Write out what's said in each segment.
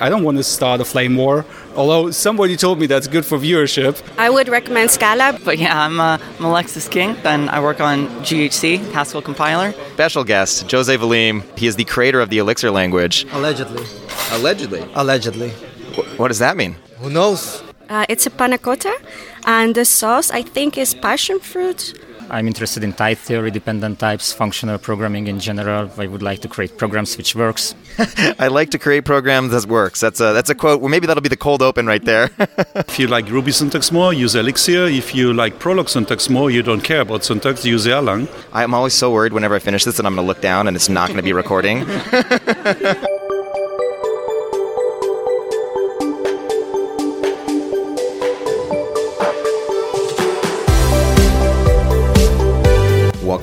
I don't want to start a flame war, although somebody told me that's good for viewership. I would recommend Scala. But yeah, I'm, uh, I'm Alexis King, and I work on GHC, Haskell compiler. Special guest, Jose Valim. He is the creator of the Elixir language. Allegedly. Allegedly. Allegedly. Wh- What does that mean? Who knows? Uh, it's a panna cotta, and the sauce I think is passion fruit. I'm interested in type theory, dependent types, functional programming in general. I would like to create programs which works. I like to create programs that works. That's a that's a quote. Well, maybe that'll be the cold open right there. If you like Ruby syntax more, use Elixir. If you like Prolog syntax more, you don't care about syntax, use Erlang. I'm always so worried whenever I finish this that I'm going to look down and it's not going to be recording.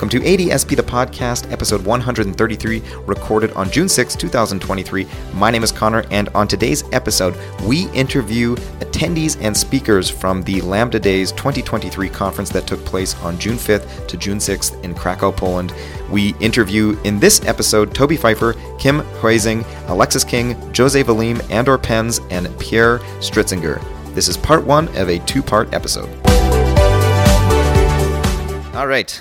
Welcome to ADSP the podcast, episode 133, recorded on June 6, 2023. My name is Conor, and on today's episode, we interview attendees and speakers from the Lambda Days 2023 conference that took place on June 5th to June 6th in Krakow, Poland. We interview in this episode Toby Pfeiffer, Kim Huizing, Alexis King, Jose Valim, Andor Pénzes, and Pierre Stritzinger. This is part one of a two part episode. All right.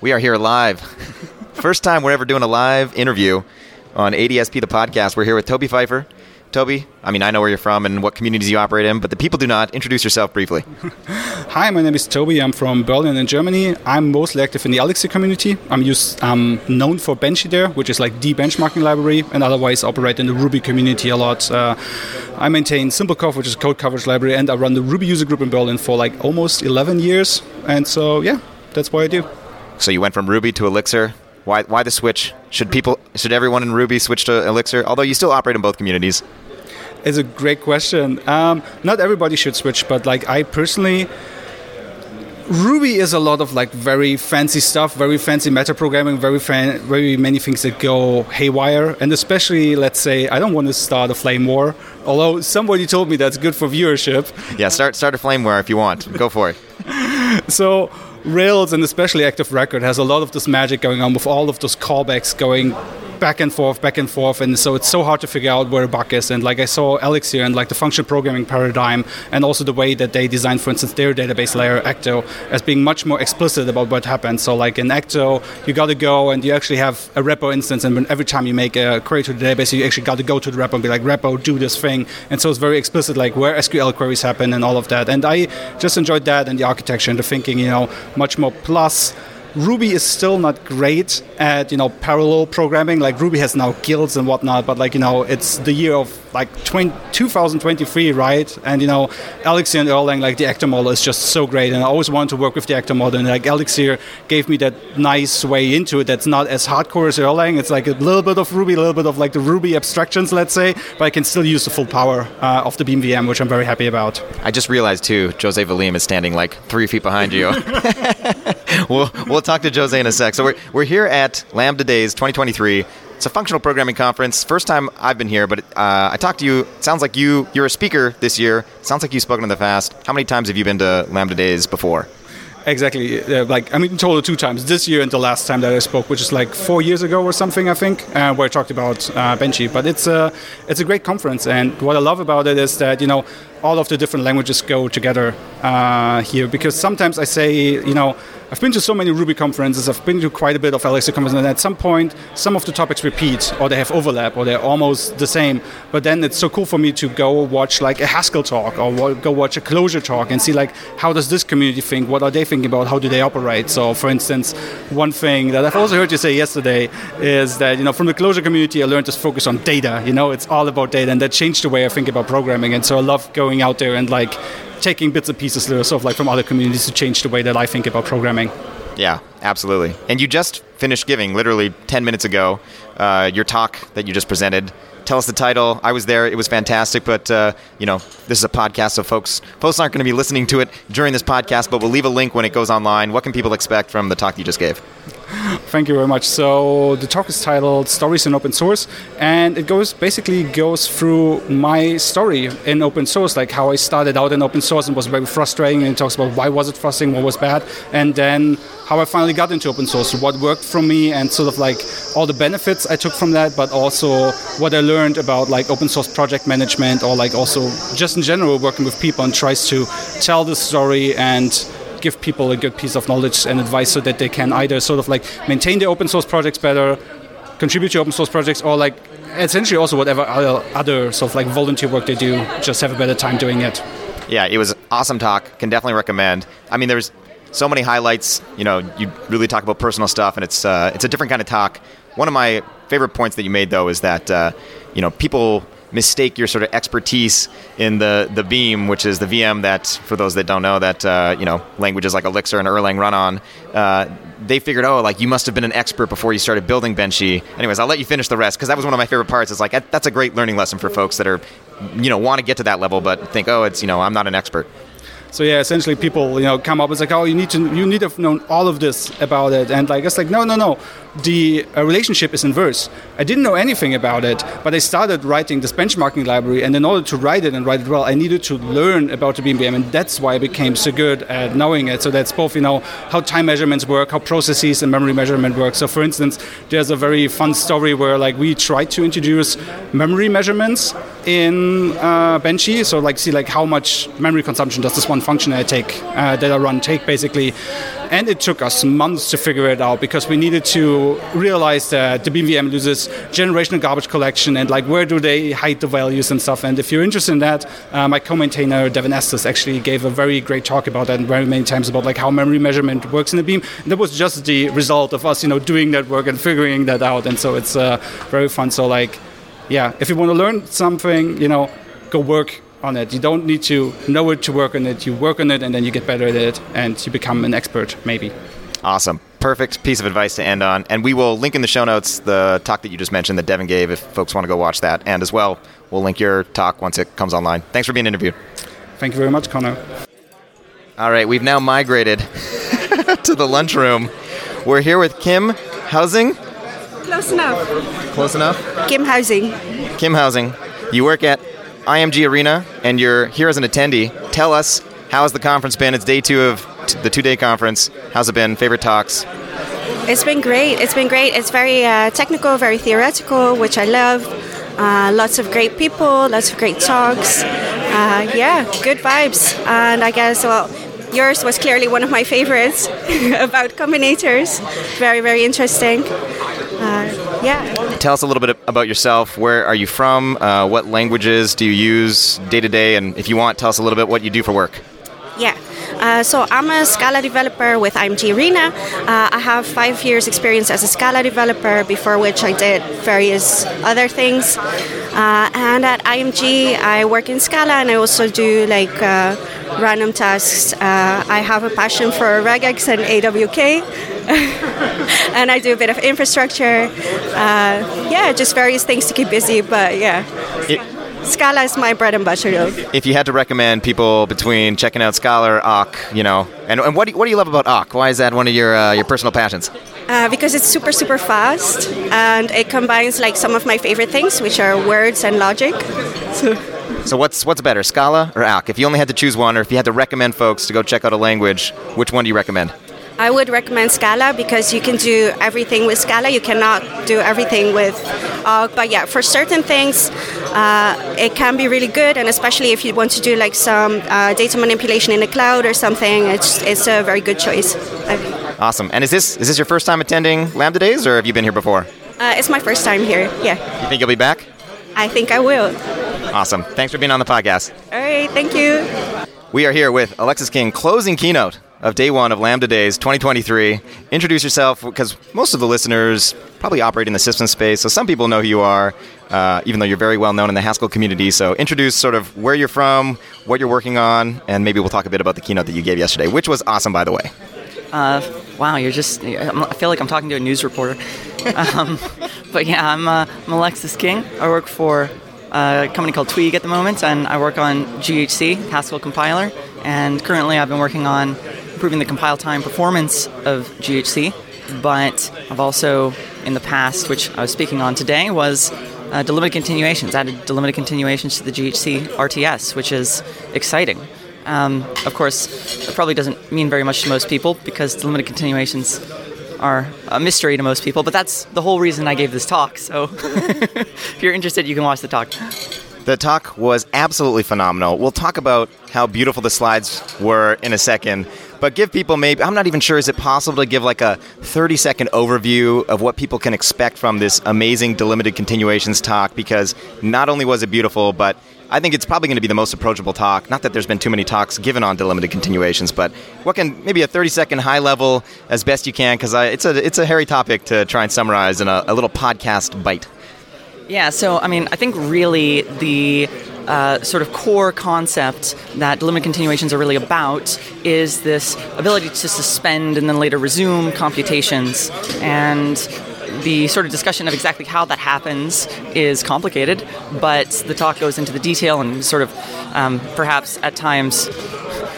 We are here live. First time we're ever doing a live interview on ADSP the podcast. We're here with Toby Pfeiffer. Toby, I mean, I know where you're from and what communities you operate in, but the people do not. Introduce yourself briefly. Hi, my name is Toby. I'm from Berlin in Germany. I'm mostly active in the Elixir community. I'm used, um, known for Benchee there, which is like the benchmarking library, and otherwise operate in the Ruby community a lot. Uh, I maintain SimpleCov, which is a code coverage library, and I run the Ruby user group in Berlin for like almost 11 years. And so, yeah, that's what I do. So you went from Ruby to Elixir. Why, why the switch? Should people, should everyone in Ruby switch to Elixir? Although you still operate in both communities. It's a great question. Um, not everybody should switch, but like I personally, Ruby is a lot of like very fancy stuff, very fancy meta programming, very fan, very many things that go haywire, and especially let's say I don't want to start a flame war. Although somebody told me that's good for viewership. Yeah, start start a flame war if you want. Go for it. So Rails and especially Active Record has a lot of this magic going on with all of those callbacks going back and forth, back and forth, and so it's so hard to figure out where a bug is. And like I saw Elixir and like the function programming paradigm, and also the way that they designed, for instance, their database layer Ecto as being much more explicit about what happens. So like in Ecto, you got to go and you actually have a repo instance, and every time you make a query to the database, you actually got to go to the repo and be like, repo, do this thing. And so it's very explicit, like where SQL queries happen and all of that. And I just enjoyed that and the architecture and the thinking, you know, much more plus. Ruby is still not great at you know parallel programming. Like Ruby has now guilds and whatnot, but like you know it's the year of like 20, 2023, right? And you know Elixir and Erlang, like the Actor model is just so great, and I always wanted to work with the Actor model. And like Elixir gave me that nice way into it. That's not as hardcore as Erlang. It's like a little bit of Ruby, a little bit of like the Ruby abstractions, let's say, but I can still use the full power uh, of the Beam VM, which I'm very happy about. I just realized too, Jose Valim is standing like three feet behind you. we'll, we'll talk to Jose in a sec. So we're, we're here at Lambda Days 2023. It's a functional programming conference. First time I've been here, but uh, I talked to you. It sounds like you you're a speaker this year. It sounds like you've spoken in the past. How many times have you been to Lambda Days before? Exactly. Uh, like I mean, total two times. This year and the last time that I spoke, which is like four years ago or something, I think, uh, where I talked about uh, Benchee. But it's a it's a great conference, and what I love about it is that you know all of the different languages go together uh, here. Because sometimes I say, you know, I've been to so many Ruby conferences, I've been to quite a bit of Elixir conferences, and at some point, some of the topics repeat, or they have overlap, or they're almost the same. But then it's so cool for me to go watch like a Haskell talk, or go watch a Clojure talk, and see like how does this community think? What are they thinking about? How do they operate? So, for instance, one thing that I've also heard you say yesterday is that you know from the Clojure community, I learned to focus on data. You know, it's all about data, and that changed the way I think about programming. And so I love going out there and like taking bits and pieces sort of like from other communities to change the way that I think about programming. Yeah, absolutely. And you just finished giving, literally 10 minutes ago, uh, your talk that you just presented. Tell us the title. I was there. It was fantastic. But, uh, you know, this is a podcast, so folks, folks aren't going to be listening to it during this podcast, but we'll leave a link when it goes online. What can people expect from the talk you just gave? Thank you very much. So the talk is titled "Stories in Open Source," and it goes basically goes through my story in open source, like how I started out in open source and was very frustrating, and it talks about why was it frustrating, what was bad, and then how I finally got into open source, what worked for me, and sort of like all the benefits I took from that, but also what I learned about like open source project management or like also just in general working with people and tries to tell the story and give people a good piece of knowledge and advice so that they can either sort of like maintain their open source projects better, contribute to open source projects, or like essentially also whatever other, other sort of like volunteer work they do, just have a better time doing it. Yeah, it was awesome talk. Can definitely recommend. I mean, there's so many highlights. You know, you really talk about personal stuff, and it's uh, it's a different kind of talk. One of my favorite points that you made though is that uh, you know people mistake your sort of expertise in the, the Beam, which is the VM that, for those that don't know, that uh, you know languages like Elixir and Erlang run on. Uh, they figured, oh, like you must have been an expert before you started building Benchee. Anyways, I'll let you finish the rest because that was one of my favorite parts. It's like that's a great learning lesson for folks that are, you know, want to get to that level but think, oh, it's you know, I'm not an expert. So yeah, essentially people you know come up. It's like, oh, you need to you need to have known all of this about it, and like it's like, no, no, no. The uh, relationship is inverse. I didn't know anything about it, but I started writing this benchmarking library, and in order to write it and write it well, I needed to learn about the Beam VM, and that's why I became so good at knowing it. So that's both you know how time measurements work, how processes and memory measurement work. So for instance, there's a very fun story where like we tried to introduce memory measurements in uh, Benchee. So like see like how much memory consumption does this one function I take uh, that I run take basically, and it took us months to figure it out because we needed to realize that the Beam VM uses generational garbage collection and like where do they hide the values and stuff. And if you're interested in that, uh, my co-maintainer Devon Estes actually gave a very great talk about that very many times about like how memory measurement works in the Beam. And that was just the result of us, you know, doing that work and figuring that out. And so it's uh, very fun. So like yeah, if you want to learn something, you know, go work on it. You don't need to know it to work on it. You work on it and then you get better at it and you become an expert, maybe. Awesome. Perfect piece of advice to end on. And we will link in the show notes the talk that you just mentioned that Devon gave if folks want to go watch that. And as well, we'll link your talk once it comes online. Thanks for being interviewed. Thank you very much, Conor. All right, we've now migrated to the lunchroom. We're here with Kim Huizing. Close enough. Close enough? Kim Huizing. Kim Huizing. You work at IMG Arena and you're here as an attendee. Tell us, how has the conference been? It's day two of t- the two day conference. How's it been? Favorite talks? It's been great. It's been great. It's very uh, technical, very theoretical, which I love. Uh, lots of great people, lots of great talks. Uh, yeah, good vibes. And I guess, well, yours was clearly one of my favorites about combinators. Very, very interesting. Uh, yeah. Tell us a little bit about yourself. Where are you from? Uh, what languages do you use day to day? And if you want, tell us a little bit what you do for work. Yeah. Uh, so I'm a Scala developer with IMG Arena. Uh, I have five years experience as a Scala developer, before which I did various other things. Uh, and at IMG, I work in Scala and I also do like uh, random tasks. Uh, I have a passion for regex and AWK. and I do a bit of infrastructure. Uh, yeah, just various things to keep busy, but yeah. It- Scala is my bread and butter. Though. If you had to recommend people between checking out Scala or Awk, you know, and, and what, do you, what do you love about Awk? Why is that one of your, uh, your personal passions? Uh, because it's super, super fast and it combines like some of my favorite things, which are words and logic. So. So what's what's better, Scala or Awk? If you only had to choose one, or if you had to recommend folks to go check out a language, which one do you recommend? I would recommend Scala because you can do everything with Scala. You cannot do everything with Awk. But yeah, for certain things, uh, it can be really good, and especially if you want to do like some uh, data manipulation in the cloud or something, it's it's a very good choice. Awesome. And is this is this your first time attending Lambda Days, or have you been here before? Uh, it's my first time here. Yeah. You think you'll be back? I think I will. Awesome. Thanks for being on the podcast. All right. Thank you. We are here with Alexis King, closing keynote of day one of Lambda Days 2023. Introduce yourself because most of the listeners probably operate in the system space, so some people know who you are, uh, even though you're very well known in the Haskell community. So introduce sort of where you're from, what you're working on, and maybe we'll talk a bit about the keynote that you gave yesterday, which was awesome, by the way. Uh, wow, you're just, I feel like I'm talking to a news reporter. um, but yeah, I'm, uh, I'm Alexis King. I work for a company called Tweag at the moment, and I work on GHC, Haskell compiler. And currently, I've been working on improving the compile time performance of GHC. but I've also, in the past, which I was speaking on today, was uh, delimited continuations. Added delimited continuations to the GHC RTS, which is exciting. Um, of course, it probably doesn't mean very much to most people because delimited continuations are a mystery to most people, but that's the whole reason I gave this talk. So if you're interested, you can watch the talk. The talk was absolutely phenomenal. We'll talk about how beautiful the slides were in a second, but give people maybe, I'm not even sure, is it possible to give like a 30 second overview of what people can expect from this amazing delimited continuations talk? Because not only was it beautiful, but I think it's probably going to be the most approachable talk. Not that there's been too many talks given on delimited continuations, but what can maybe a 30 second high level as best you can, because it's a, it's a hairy topic to try and summarize in a, a little podcast bite. Yeah, so I mean, I think really the uh, sort of core concept that delimited continuations are really about is this ability to suspend and then later resume computations. And the sort of discussion of exactly how that happens is complicated, but the talk goes into the detail and sort of um, perhaps at times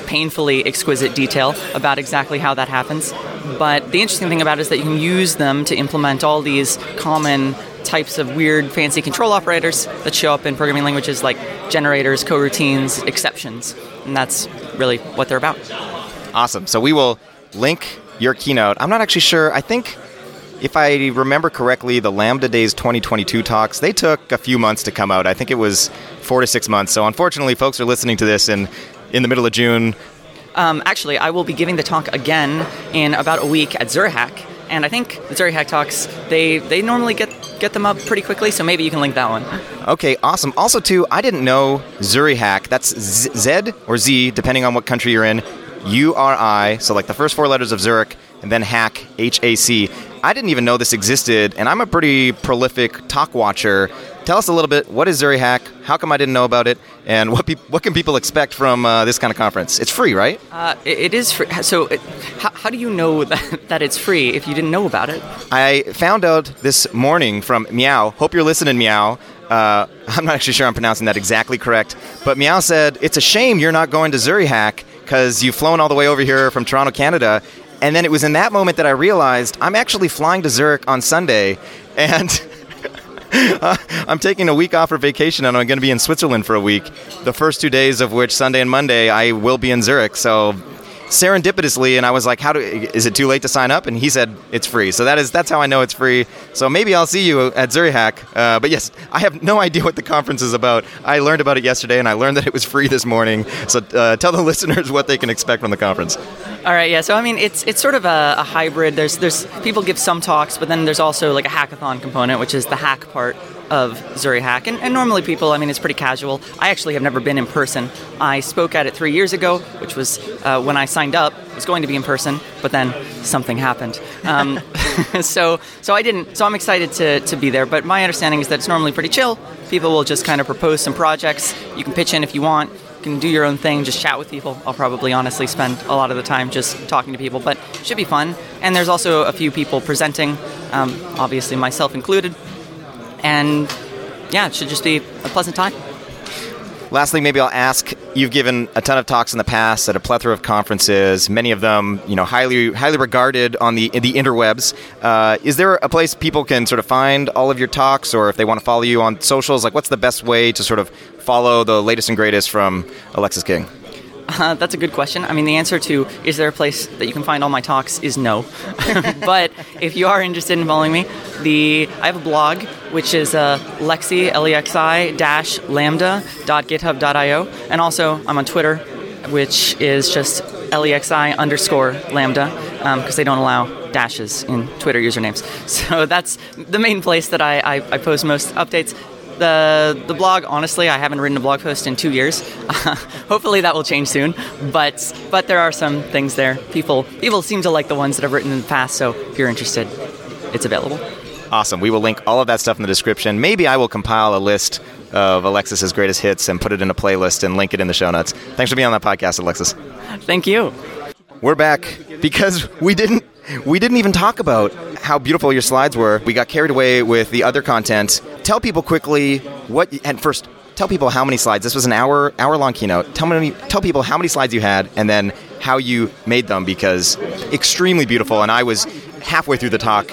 painfully exquisite detail about exactly how that happens. But the interesting thing about it is that you can use them to implement all these common types of weird, fancy control operators that show up in programming languages like generators, coroutines, exceptions. And that's really what they're about. Awesome. So we will link your keynote. I'm not actually sure. I think if I remember correctly, the Lambda Days 2022 talks, they took a few months to come out. I think it was four to six months. So unfortunately, folks are listening to this in, in the middle of June. Um, actually, I will be giving the talk again in about a week at ZuriHac. And I think the ZuriHac talks, they, they normally get get them up pretty quickly, so maybe you can link that one. Okay, awesome. Also, too, I didn't know ZuriHac. That's Z, or Z, depending on what country you're in. U R I, so like the first four letters of Zurich, and then Hac, H A C. I didn't even know this existed, and I'm a pretty prolific talk watcher. Tell us a little bit. What is ZuriHac? How come I didn't know about it? And what pe- what can people expect from uh, this kind of conference? It's free, right? Uh, it, it is free. So, it, how, how, do you know that, that it's free if you didn't know about it? I found out this morning from Meow. Hope you're listening, Meow. Uh, I'm not actually sure I'm pronouncing that exactly correct, but Meow said it's a shame you're not going to ZuriHac because you've flown all the way over here from Toronto, Canada. And then it was in that moment that I realized I'm actually flying to Zurich on Sunday, and uh, I'm taking a week off for vacation, and I'm going to be in Switzerland for a week. The first two days of which, Sunday and Monday, I will be in Zurich. So serendipitously, and I was like, "How do? Is it too late to sign up?" And he said it's free. So that is that's how I know it's free. So maybe I'll see you at ZuriHac. Uh, but yes, I have no idea what the conference is about. I learned about it yesterday, and I learned that it was free this morning. So uh, tell the listeners what they can expect from the conference. All right, yeah. So I mean, it's it's sort of a, a hybrid. There's there's people give some talks, but then there's also like a hackathon component, which is the hack part of ZuriHac. And, and, normally people, I mean, it's pretty casual. I actually have never been in person. I spoke at it three years ago, which was uh, when I signed up. It was going to be in person, but then something happened. Um, so so I didn't. So I'm excited to, to be there. But my understanding is that it's normally pretty chill. People will just kind of propose some projects. You can pitch in if you want. You can do your own thing, just chat with people. I'll probably honestly spend a lot of the time just talking to people, but should be fun. And there's also a few people presenting, um, obviously myself included and yeah, it should just be a pleasant time. Lastly, maybe I'll ask: You've given a ton of talks in the past at a plethora of conferences. Many of them, you know, highly highly regarded on the the interwebs. Uh, is there a place people can sort of find all of your talks, or if they want to follow you on socials, like what's the best way to sort of follow the latest and greatest from Alexis King? Uh, that's a good question. I mean, the answer to is there a place that you can find all my talks is no. but if you are interested in following me, the I have a blog which is uh, lexi lexi dash lambda lambda.github.io, and also I'm on Twitter, which is just lexi underscore lambda because um, they don't allow dashes in Twitter usernames. So that's the main place that I, I, I post most updates the the blog. Honestly i haven't written a blog post in two years. Hopefully that will change soon. But but there are some things there. People people seem to like the ones that i've written in the past. So if you're interested it's available. Awesome. We will link all of that stuff in the description. Maybe i will compile a list of alexis's greatest hits and put it in a playlist and link it in the show notes. Thanks for being on that podcast alexis. Thank you. We're back because we didn't we didn't even talk about how beautiful your slides were. We got carried away with the other content. Tell people quickly what and first tell people how many slides. This was an hour hour long keynote. Tell me tell people how many slides you had and then how you made them because extremely beautiful and I was halfway through the talk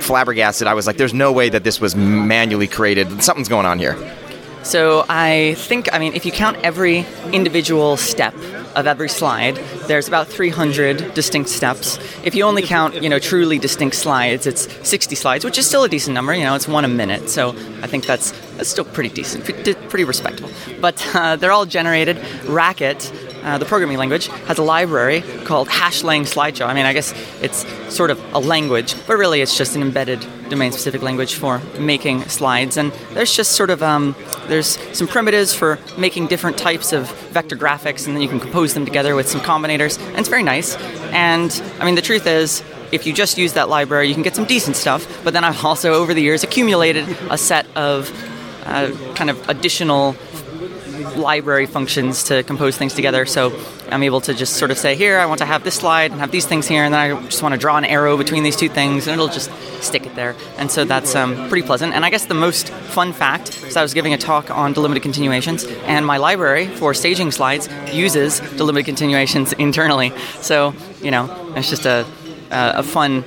flabbergasted. I was like, "There's no way that this was manually created. Something's going on here." So I think, I mean, if you count every individual step of every slide, there's about 300 distinct steps. If you only count, you know, truly distinct slides, it's 60 slides, which is still a decent number. You know, it's one a minute, so I think that's that's still pretty decent, pretty respectable. But uh, they're all generated. Racket uh, the programming language, has a library called Hashlang Slideshow. I mean, I guess it's sort of a language, but really it's just an embedded domain-specific language for making slides. And there's just sort of um, there's some primitives for making different types of vector graphics, and then you can compose them together with some combinators, and it's very nice. And I mean, the truth is, if you just use that library, you can get some decent stuff. But then I've also, over the years, accumulated a set of uh, kind of additional library functions to compose things together. So I'm able to just sort of say, here, I want to have this slide and have these things here, and then I just want to draw an arrow between these two things, and it'll just stick it there. And so that's um, pretty pleasant. And I guess the most fun fact is I was giving a talk on delimited continuations, and my library for staging slides uses delimited continuations internally. So, you know, it's just a, a fun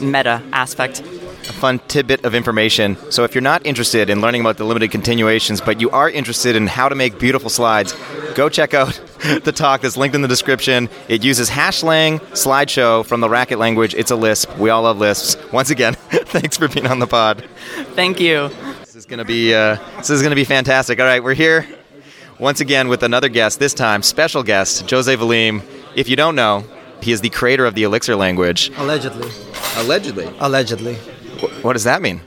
meta aspect a fun tidbit of information. So if you're not interested in learning about delimited continuations, but you are interested in how to make beautiful slides, go check out the talk that's linked in the description. It uses Hashlang slideshow from the Racket language. It's a Lisp. We all love Lisps. Once again, thanks for being on the pod. Thank you. This is gonna be uh, this is gonna be fantastic. All right, we're here once again with another guest. This time, special guest Jose Valim. If you don't know, he is the creator of the Elixir language. Allegedly. Allegedly. Allegedly. What does that mean?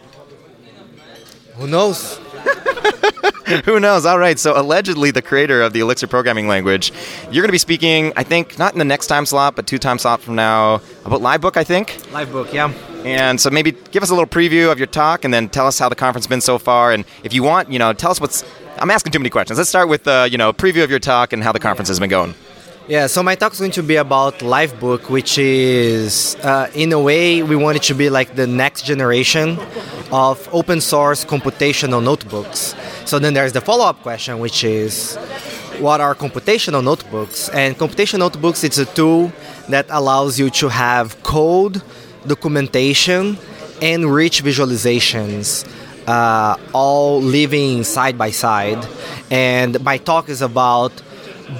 Who knows? Who knows? All right. So, allegedly, the creator of the Elixir programming language, you're going to be speaking, I think, not in the next time slot, but two time slot from now, about Livebook, I think. Livebook, yeah. And so, maybe give us a little preview of your talk and then tell us how the conference has been so far. And if you want, you know, tell us what's. I'm asking too many questions. Let's start with, uh, you know, a preview of your talk and how the conference has been going. Yeah, so my talk is going to be about Livebook, which is, uh, in a way, we want it to be like the next generation of open source computational notebooks. So then there's the follow up question, which is, what are computational notebooks? And computational notebooks, it's a tool that allows you to have code, documentation, and rich visualizations. Uh, all living side by side. And my talk is about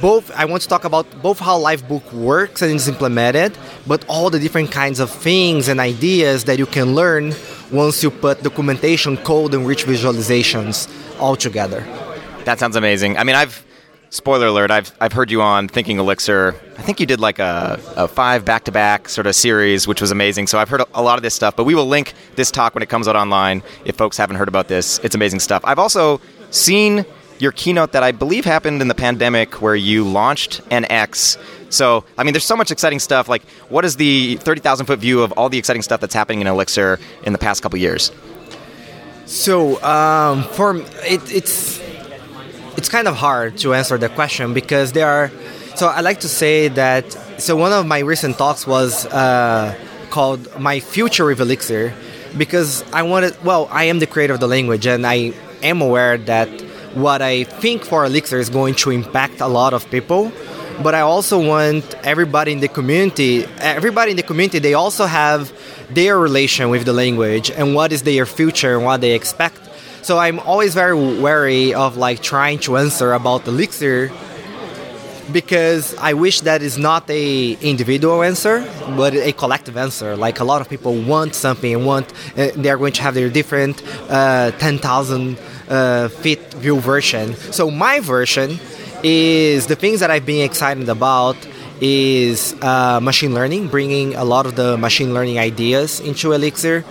both I want to talk about both how Livebook works and is implemented, but all the different kinds of things and ideas that you can learn once you put documentation, code, and rich visualizations all together. That sounds amazing. I mean, I've spoiler alert. I've I've heard you on Thinking Elixir. I think you did like a, a five back to back sort of series, which was amazing. So I've heard a lot of this stuff. But we will link this talk when it comes out online. If folks haven't heard about this, it's amazing stuff. I've also seen your keynote that I believe happened in the pandemic where you launched NX. So, I mean, there's so much exciting stuff. Like, what is the 30,000 foot view of all the exciting stuff that's happening in Elixir in the past couple years? So, um, for it, it's it's kind of hard to answer the question because there are. So, I like to say that. So, one of my recent talks was uh, called "My Future with Elixir," because I wanted. Well, I am the creator of the language, and I am aware that what I think for Elixir is going to impact a lot of people. But I also want everybody in the community, everybody in the community, they also have their relation with the language and what is their future and what they expect. So I'm always very wary of like trying to answer about Elixir because I wish that is not a individual answer, but a collective answer. Like a lot of people want something and want, uh, they're going to have their different uh, 10,000 uh, fit view version. So my version is the things that I've been excited about is uh, machine learning, bringing a lot of the machine learning ideas into Elixir.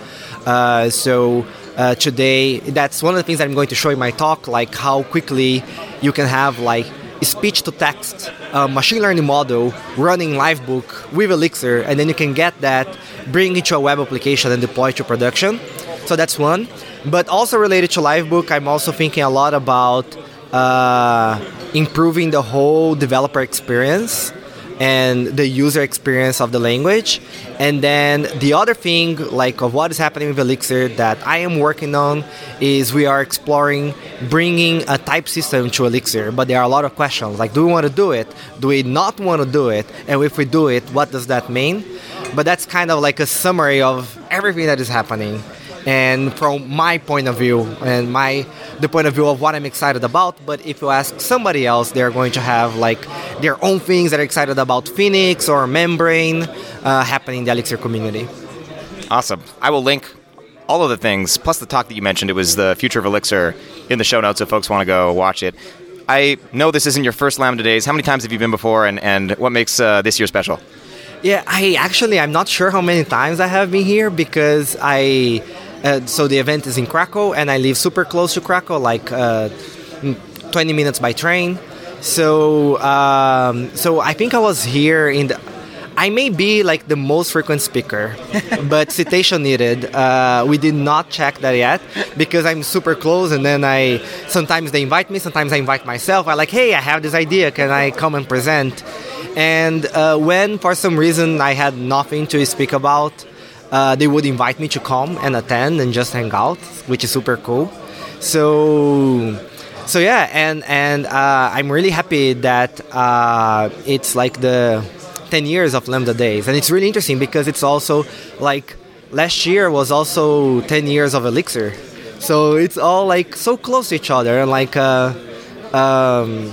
Uh, so uh, today, that's one of the things that I'm going to show in my talk, like how quickly you can have like speech to text uh, machine learning model running Livebook with Elixir, and then you can get that, bring it to a web application, and deploy to production. So that's one. But also related to Livebook, I'm also thinking a lot about uh, improving the whole developer experience. And the user experience of the language. And then the other thing, like of what is happening with Elixir that I am working on, is we are exploring bringing a type system to Elixir. But there are a lot of questions like, do we want to do it? Do we not want to do it? And if we do it, what does that mean? But that's kind of like a summary of everything that is happening and from my point of view and my the point of view of what I'm excited about. But if you ask somebody else, they're going to have like their own things that are excited about Phoenix or Membrane uh, happening in the Elixir community. Awesome. I will link all of the things plus the talk that you mentioned. It was the future of Elixir in the show notes if folks want to go watch it. I know this isn't your first Lambda Days. How many times have you been before, and, and what makes uh, this year special? Yeah, I actually I'm not sure how many times I have been here because I uh, so the event is in Krakow, and I live super close to Krakow, like uh, 20 minutes by train. So, um, so I think I was here in the. I may be like the most frequent speaker, but citation needed. Uh, we did not check that yet because I'm super close, and then I sometimes they invite me, sometimes I invite myself. I like, hey, I have this idea, can I come and present? And uh, when for some reason I had nothing to speak about, uh, they would invite me to come and attend and just hang out, which is super cool. So, so yeah, and and uh, I'm really happy that uh, it's like the 10 years of Lambda Days, and it's really interesting because it's also like last year was also 10 years of Elixir, so it's all like so close to each other and like. Uh, um,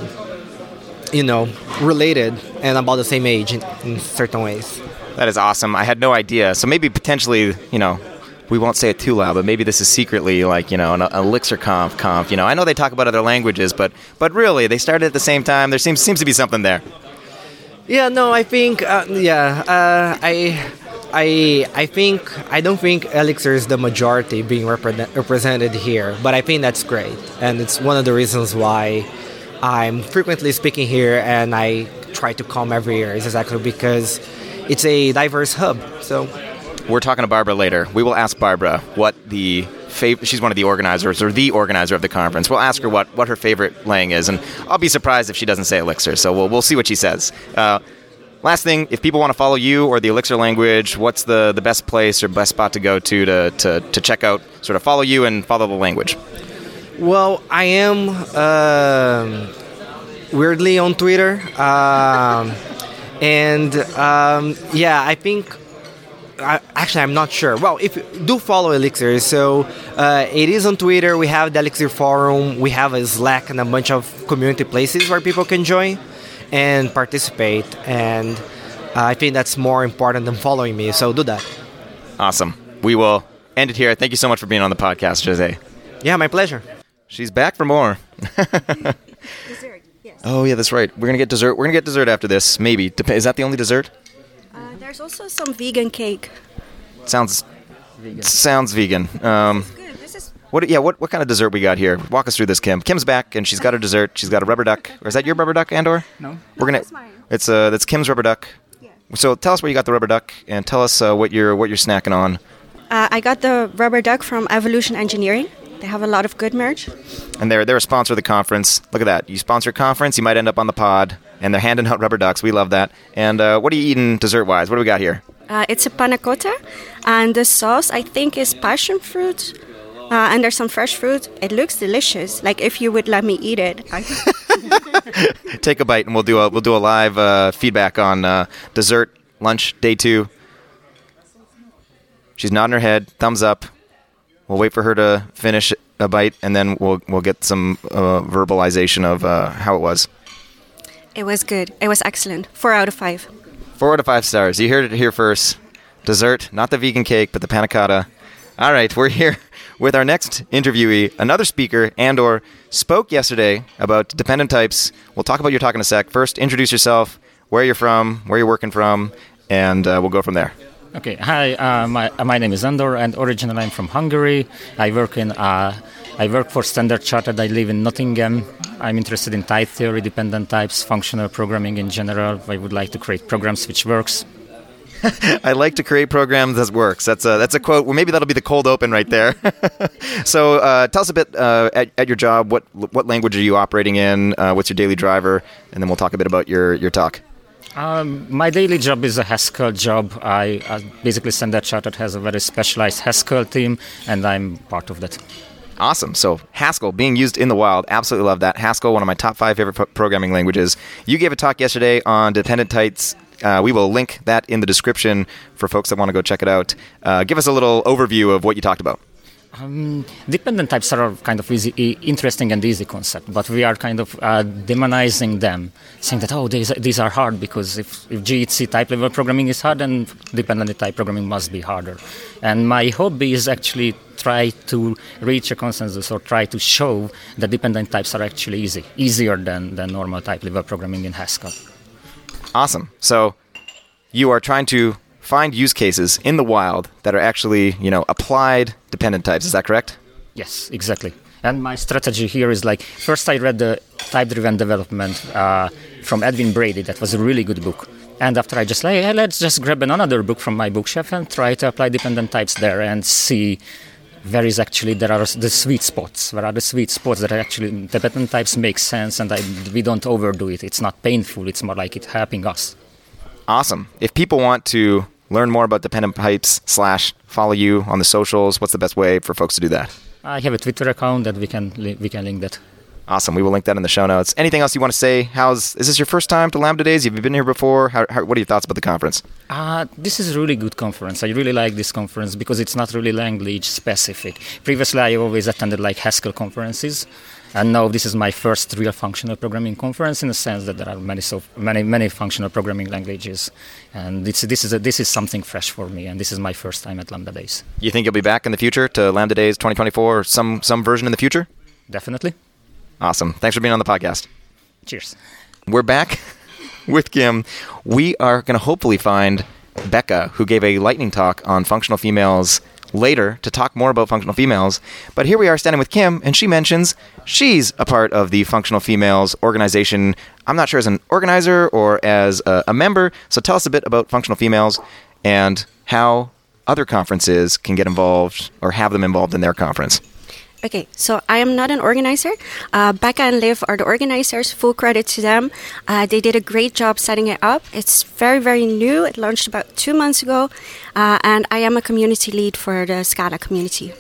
you know, related and about the same age in, in certain ways. That is awesome. I had no idea. So maybe potentially, you know, we won't say it too loud, but maybe this is secretly like you know an, Elixir conf conf. You know, I know they talk about other languages, but but really they started at the same time. There seems seems to be something there. Yeah, no, I think uh, yeah, uh, I. I I think I don't think Elixir is the majority being repre- represented here, but I think that's great, and it's one of the reasons why I'm frequently speaking here and I try to come every year. Is exactly because it's a diverse hub. So we're talking to Barbara later. We will ask Barbara what the fav- she's one of the organizers or the organizer of the conference. We'll ask her what, what her favorite lang is, and I'll be surprised if she doesn't say Elixir. So we'll we'll see what she says. Uh, last thing, if people want to follow you or the Elixir language, what's the, the best place or best spot to go to, to to to check out, sort of follow you and follow the language? Well, I am uh, weirdly on Twitter. Um, and um, yeah, I think I, actually I'm not sure. Well, if do follow Elixir, so uh, it is on Twitter. We have the Elixir forum. We have a Slack and a bunch of community places where people can join and participate. And uh, I think that's more important than following me. So do that. Awesome. We will end it here. Thank you so much for being on the podcast, Jose. Yeah, my pleasure. She's back for more. Oh yeah, that's right. We're gonna get dessert. We're gonna get dessert after this. Maybe. Is that the only dessert? Uh, there's also some vegan cake. Sounds vegan. sounds vegan. Um, what? Yeah. What? What kind of dessert we got here? Walk us through this, Kim. Kim's back, and she's got a dessert. She's got a rubber duck. Or is that your rubber duck, Andor? No. We're gonna. It's uh, that's Kim's rubber duck. Yeah. So tell us where you got the rubber duck, and tell us uh, what you're what you're snacking on. Uh, I got the rubber duck from Evolution Engineering. They have a lot of good merch. And they're they're a sponsor of the conference. Look at that. You sponsor a conference, you might end up on the pod. And they're handing out rubber ducks. We love that. And uh, what are you eating dessert wise? What do we got here? Uh, it's a panna cotta, and the sauce I think is passion fruit. Uh, and there's some fresh fruit. It looks delicious. Like if you would let me eat it. Take a bite, and we'll do a we'll do a live uh, feedback on uh, dessert lunch day two. She's nodding her head, thumbs up. We'll wait for her to finish a bite, and then we'll we'll get some uh, verbalization of uh, how it was. It was good. It was excellent. Four out of five. Four out of five stars. You heard it here first. Dessert, not the vegan cake, but the panna cotta. All right, we're here with our next interviewee, another speaker, Andor spoke yesterday about dependent types. We'll talk about your talk in a sec. First, introduce yourself, where you're from, where you're working from, and uh, we'll go from there. Okay, hi. Uh, my uh, my name is Andor, and originally I'm from Hungary. I work in uh, I work for Standard Chartered. I live in Nottingham. I'm interested in type theory, dependent types, functional programming in general. I would like to create programs which works. I like to create programs that works. That's a that's a quote. Well, maybe that'll be the cold open right there. so, uh, tell us a bit uh, at, at, your job. What what language are you operating in? Uh, what's your daily driver? And then we'll talk a bit about your your talk. Um, my daily job is a Haskell job. I uh, basically Standard Chartered has a very specialized Haskell team, and I'm part of that. Awesome. So Haskell being used in the wild, absolutely love that. Haskell, one of my top five favorite pro- programming languages. You gave a talk yesterday on dependent types. Uh, we will link that in the description for folks that want to go check it out. Uh, give us a little overview of what you talked about. Um, dependent types are kind of easy, interesting and easy concept, but we are kind of uh, demonizing them, saying that oh these, these are hard because if, if GHC type level programming is hard, then dependent type programming must be harder. And my hobby is actually try to reach a consensus or try to show that dependent types are actually easy, easier than, than normal type level programming in Haskell. Awesome. So you are trying to find use cases in the wild that are actually, you know, applied dependent types. Is that correct? Yes, exactly. And my strategy here is like first I read the type-driven development uh, from Edwin Brady. That was a really good book. And after I just like, hey, let's just grab another book from my bookshelf and try to apply dependent types there and see where is actually there are the sweet spots. Where are the sweet spots that actually dependent types make sense and I, we don't overdo it. It's not painful. It's more like it helping us. Awesome. If people want to learn more about dependent types slash follow you on the socials, what's the best way for folks to do that? I have a Twitter account that we can li- we can link that. Awesome. We will link that in the show notes. Anything else you want to say? How's is this your first time to Lambda Days? Have you been here before? How, how, what are your thoughts about the conference? Uh, this is a really good conference. I really like this conference because it's not really language specific. Previously, I always attended like Haskell conferences, and now this is my first real functional programming conference in the sense that there are many so many many functional programming languages, and this this is a, this is something fresh for me, and this is my first time at Lambda Days. You think you'll be back in the future to Lambda Days 2024 or some some version in the future? Definitely. Awesome. Thanks for being on the podcast. Cheers. We're back with Kim. We are going to hopefully find Becca, who gave a lightning talk on functional females later to talk more about functional females. But here we are standing with Kim, and she mentions she's a part of the Functional Females organization. I'm not sure as an organizer or as a, a member. So tell us a bit about Functional Females and how other conferences can get involved or have them involved in their conference. Okay, so I am not an organizer. Uh, Becca and Liv are the organizers. Full credit to them. Uh, they did a great job setting it up. It's very, very new. It launched about two months ago, uh, and I am a community lead for the Scala community.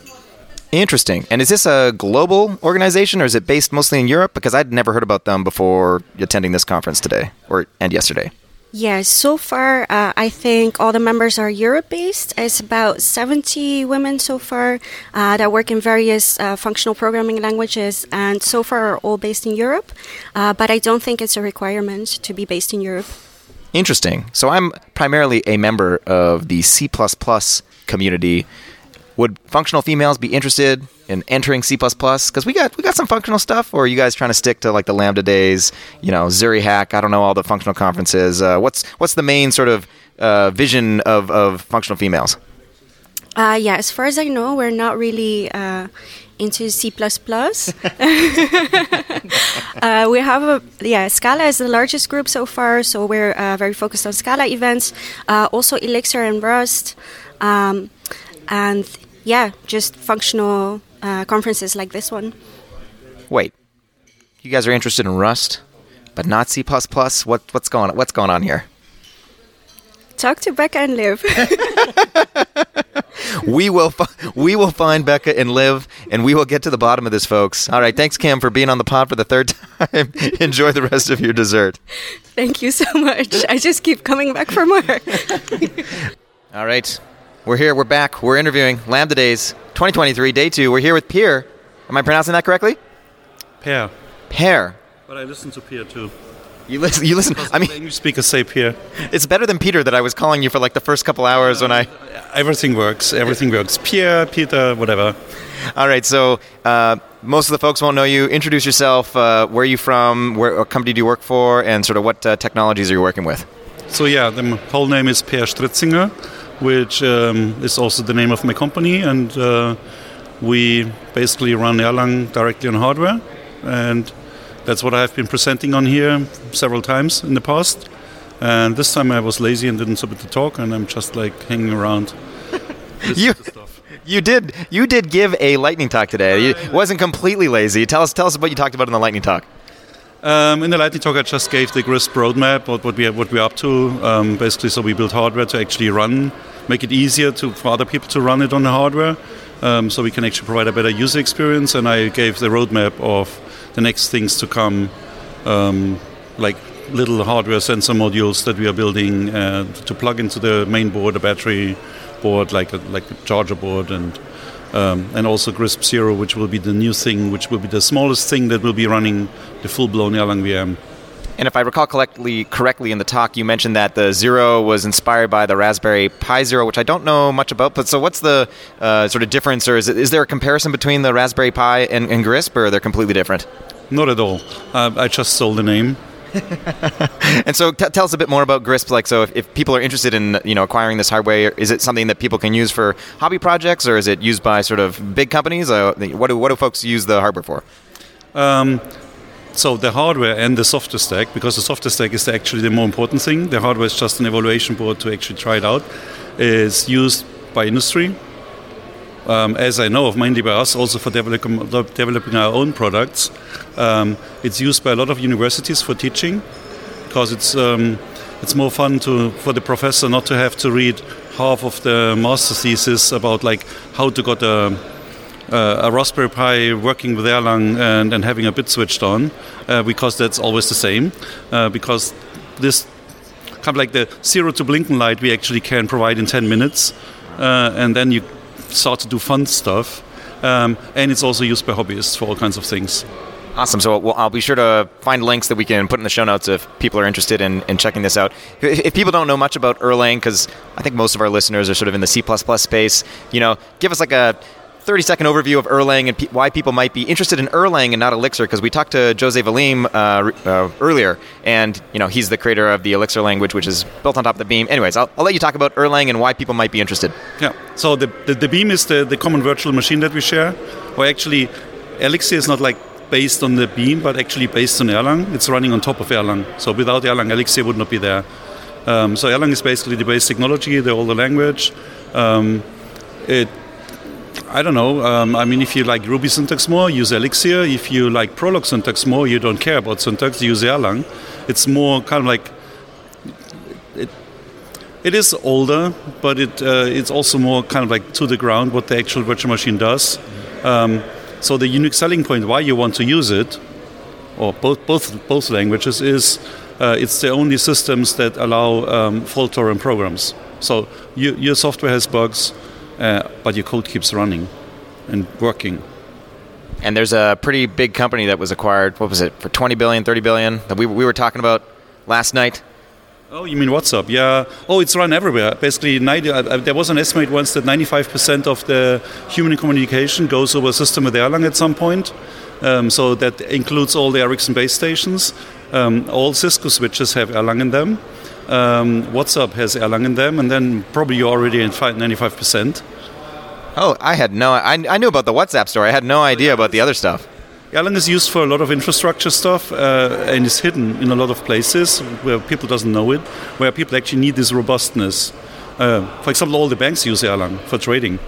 Interesting. And is this a global organization, or is it based mostly in Europe? Because I'd never heard about them before attending this conference today or and yesterday. Yes, so far, uh, I think all the members are Europe based. It's about 70 women so far uh, that work in various uh, functional programming languages, and so far are all based in Europe. Uh, but I don't think it's a requirement to be based in Europe. Interesting. So I'm primarily a member of the C community. Would functional females be interested in entering C++? Because we got we got some functional stuff, or are you guys trying to stick to like the Lambda days, you know, ZuriHac? I don't know all the functional conferences. Uh, what's what's the main sort of uh, vision of, of functional females? Uh, yeah, as far as I know, we're not really uh, into C++. uh, we have a yeah, Scala is the largest group so far, so we're uh, very focused on Scala events. Uh, also Elixir and Rust, um, and yeah, just functional uh, conferences like this one. Wait, you guys are interested in Rust, but not C++? What what's going on? What's going on here? Talk to Becca and Liv. we will fi- we will find Becca and Liv, and we will get to the bottom of this, folks. All right, thanks, Kim, for being on the pod for the third time. Enjoy the rest of your dessert. Thank you so much. I just keep coming back for more. All right, we're here. We're back. We're interviewing Lambda Days 2023, day two. We're here with Pierre. Am I pronouncing that correctly? Peer. Pear. But I listen to Peer too. You listen. You listen. I mean, English speakers say Peer. it's better than Peter that I was calling you for like the first couple hours when I. Everything works. Everything works. Pierre, Peter, whatever. All right, so uh, most of the folks won't know you. Introduce yourself. Uh, where are you from? Where what company do you work for? And sort of what uh, technologies are you working with? So yeah, the whole name is Peer Stritzinger, which um, is also the name of my company, and uh, we basically run Erlang directly on hardware, and that's what I've been presenting on here several times in the past. And this time I was lazy and didn't submit the talk, and I'm just like hanging around. You, you did you did give a lightning talk today. You wasn't completely lazy. Tell us tell us what you talked about in the lightning talk. Um, in the lightning talk, I just gave the GRISP roadmap, what, what we what we're up to. Um, basically, so we build hardware to actually run, make it easier to for other people to run it on the hardware, um, so we can actually provide a better user experience. And I gave the roadmap of the next things to come, um, like little hardware sensor modules that we are building uh, to plug into the main board, a battery board, like a, like a charger board, and um, and also GRISP Zero, which will be the new thing, which will be the smallest thing that will be running the full-blown Erlang VM. And if I recall correctly, correctly in the talk, you mentioned that the Zero was inspired by the Raspberry Pi Zero, which I don't know much about. But so, what's the uh, sort of difference, or is, it, is there a comparison between the Raspberry Pi and, and GRISP, or are they completely different? Not at all. Uh, I just stole the name. and so, t- tell us a bit more about GRISP. Like, so if, if, people are interested in you know acquiring this hardware, is it something that people can use for hobby projects, or is it used by sort of big companies? Uh, what do what do folks use the hardware for? Um, so the hardware and the software stack, because the software stack is actually the more important thing. The hardware is just an evaluation board to actually try it out. Is used by industry, um, as I know mainly by us, also for developing, developing our own products. Um, it's used by a lot of universities for teaching because it's um, it's more fun to for the professor not to have to read half of the master thesis about like how to get a uh, a Raspberry Pi working with Erlang and, and having a bit switched on, uh, because that's always the same. Uh, because this kind of like the zero to blinken light we actually can provide in 10 minutes, uh, and then you start to do fun stuff. Um, and it's also used by hobbyists for all kinds of things. Awesome. So I'll be sure to find links that we can put in the show notes if people are interested in, in checking this out. If, if people don't know much about Erlang, because I think most of our listeners are sort of in the C++ space, you know, give us like a 30 second overview of Erlang and pe- why people might be interested in Erlang and not Elixir because we talked to José Valim uh, uh, earlier and you know he's the creator of the Elixir language which is built on top of the Beam. Anyways, I'll, I'll let you talk about Erlang and why people might be interested. Yeah, so the, the, the Beam is the, the common virtual machine that we share where actually Elixir is not like based on the Beam but actually based on Erlang. It's running on top of Erlang. So without Erlang, Elixir would not be there. Um, so Erlang is basically the base technology, the older language. Um, it I don't know. Um, I mean, if you like Ruby syntax more, use Elixir. If you like Prolog syntax more, you don't care about syntax, use Erlang. It's more kind of like it. It is older, but it uh, it's also more kind of like to the ground what the actual virtual machine does. Um, so the unique selling point why you want to use it, or both both both languages, is uh, it's the only systems that allow um, fault tolerant programs. So you, your software has bugs uh, but your code keeps running and working. And there's a pretty big company that was acquired. What was it for 20 billion, 30 billion that we, we were talking about last night? Oh, you mean WhatsApp? Yeah. Oh, it's run everywhere. Basically, 90, uh, there was an estimate once that 95% of the human communication goes over a system with Erlang at some point. Um, so that includes all the Ericsson base stations. Um, all Cisco switches have Erlang in them. Um, WhatsApp has Erlang in them, and then probably you're already at 95%. Oh, I had no. I, I knew about the WhatsApp story. I had no idea about the other stuff. Erlang is used for a lot of infrastructure stuff uh, and is hidden in a lot of places where people doesn't know it, where people actually need this robustness. Uh, for example, all the banks use Erlang for trading.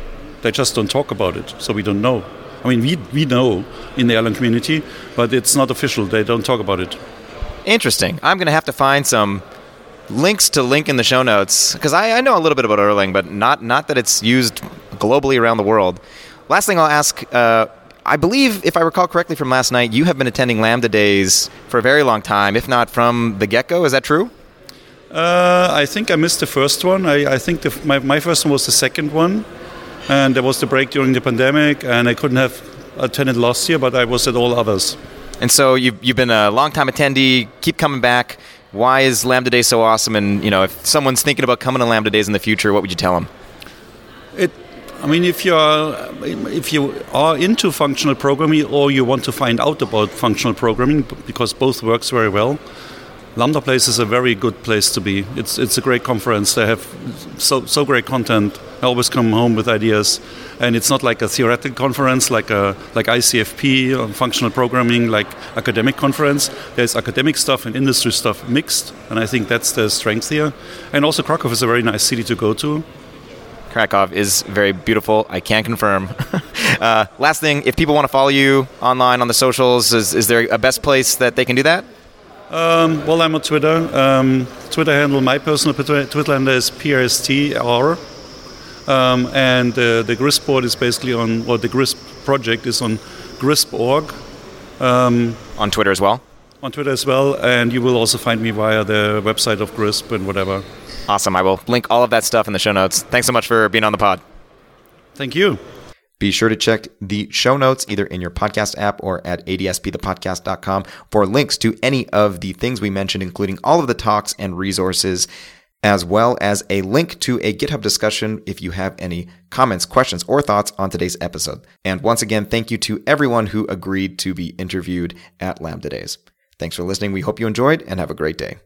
They just don't talk about it, so we don't know. I mean, we, we know in the Erlang community, but it's not official. They don't talk about it. Interesting. I'm going to have to find some links to link in the show notes because I, I, know a little bit about Erlang, but not not that it's used globally around the world. Last thing I'll ask. Uh, I believe, if I recall correctly from last night, you have been attending Lambda Days for a very long time, if not from the get go. Is that true? Uh, I think I missed the first one. I, I think the, my, my first one was the second one. And there was the break during the pandemic, and I couldn't have attended last year, but I was at all others. And so you've, you've been a long time attendee, keep coming back why is Lambda Day so awesome? And you know, if someone's thinking about coming to Lambda Days in the future, what would you tell them? It, I mean, if you are if you are into functional programming or you want to find out about functional programming, because both works very well, Lambda Place is a very good place to be. It's it's a great conference. They have so so great content. I always come home with ideas, and it's not like a theoretical conference like a like ICFP on functional programming, like academic conference. There's academic stuff and industry stuff mixed, and I think that's the strength here. And also Krakow is a very nice city to go to. Krakow is very beautiful. I can confirm. uh, last thing, if people want to follow you online on the socials, is, is there a best place that they can do that? Um, well, I'm on Twitter. Um, Twitter handle, my personal Twitter handle is PRSTR. Um, and uh, the GRISP board is basically on, or the GRISP project is on GRISP.org. Um, on Twitter as well? On Twitter as well, and you will also find me via the website of GRISP and whatever. Awesome. I will link all of that stuff in the show notes. Thanks so much for being on the pod. Thank you. Be sure to check the show notes either in your podcast app or at adspthepodcast.com for links to any of the things we mentioned, including all of the talks and resources, as well as a link to a GitHub discussion if you have any comments, questions, or thoughts on today's episode. And once again, thank you to everyone who agreed to be interviewed at Lambda Days. Thanks for listening. We hope you enjoyed and have a great day.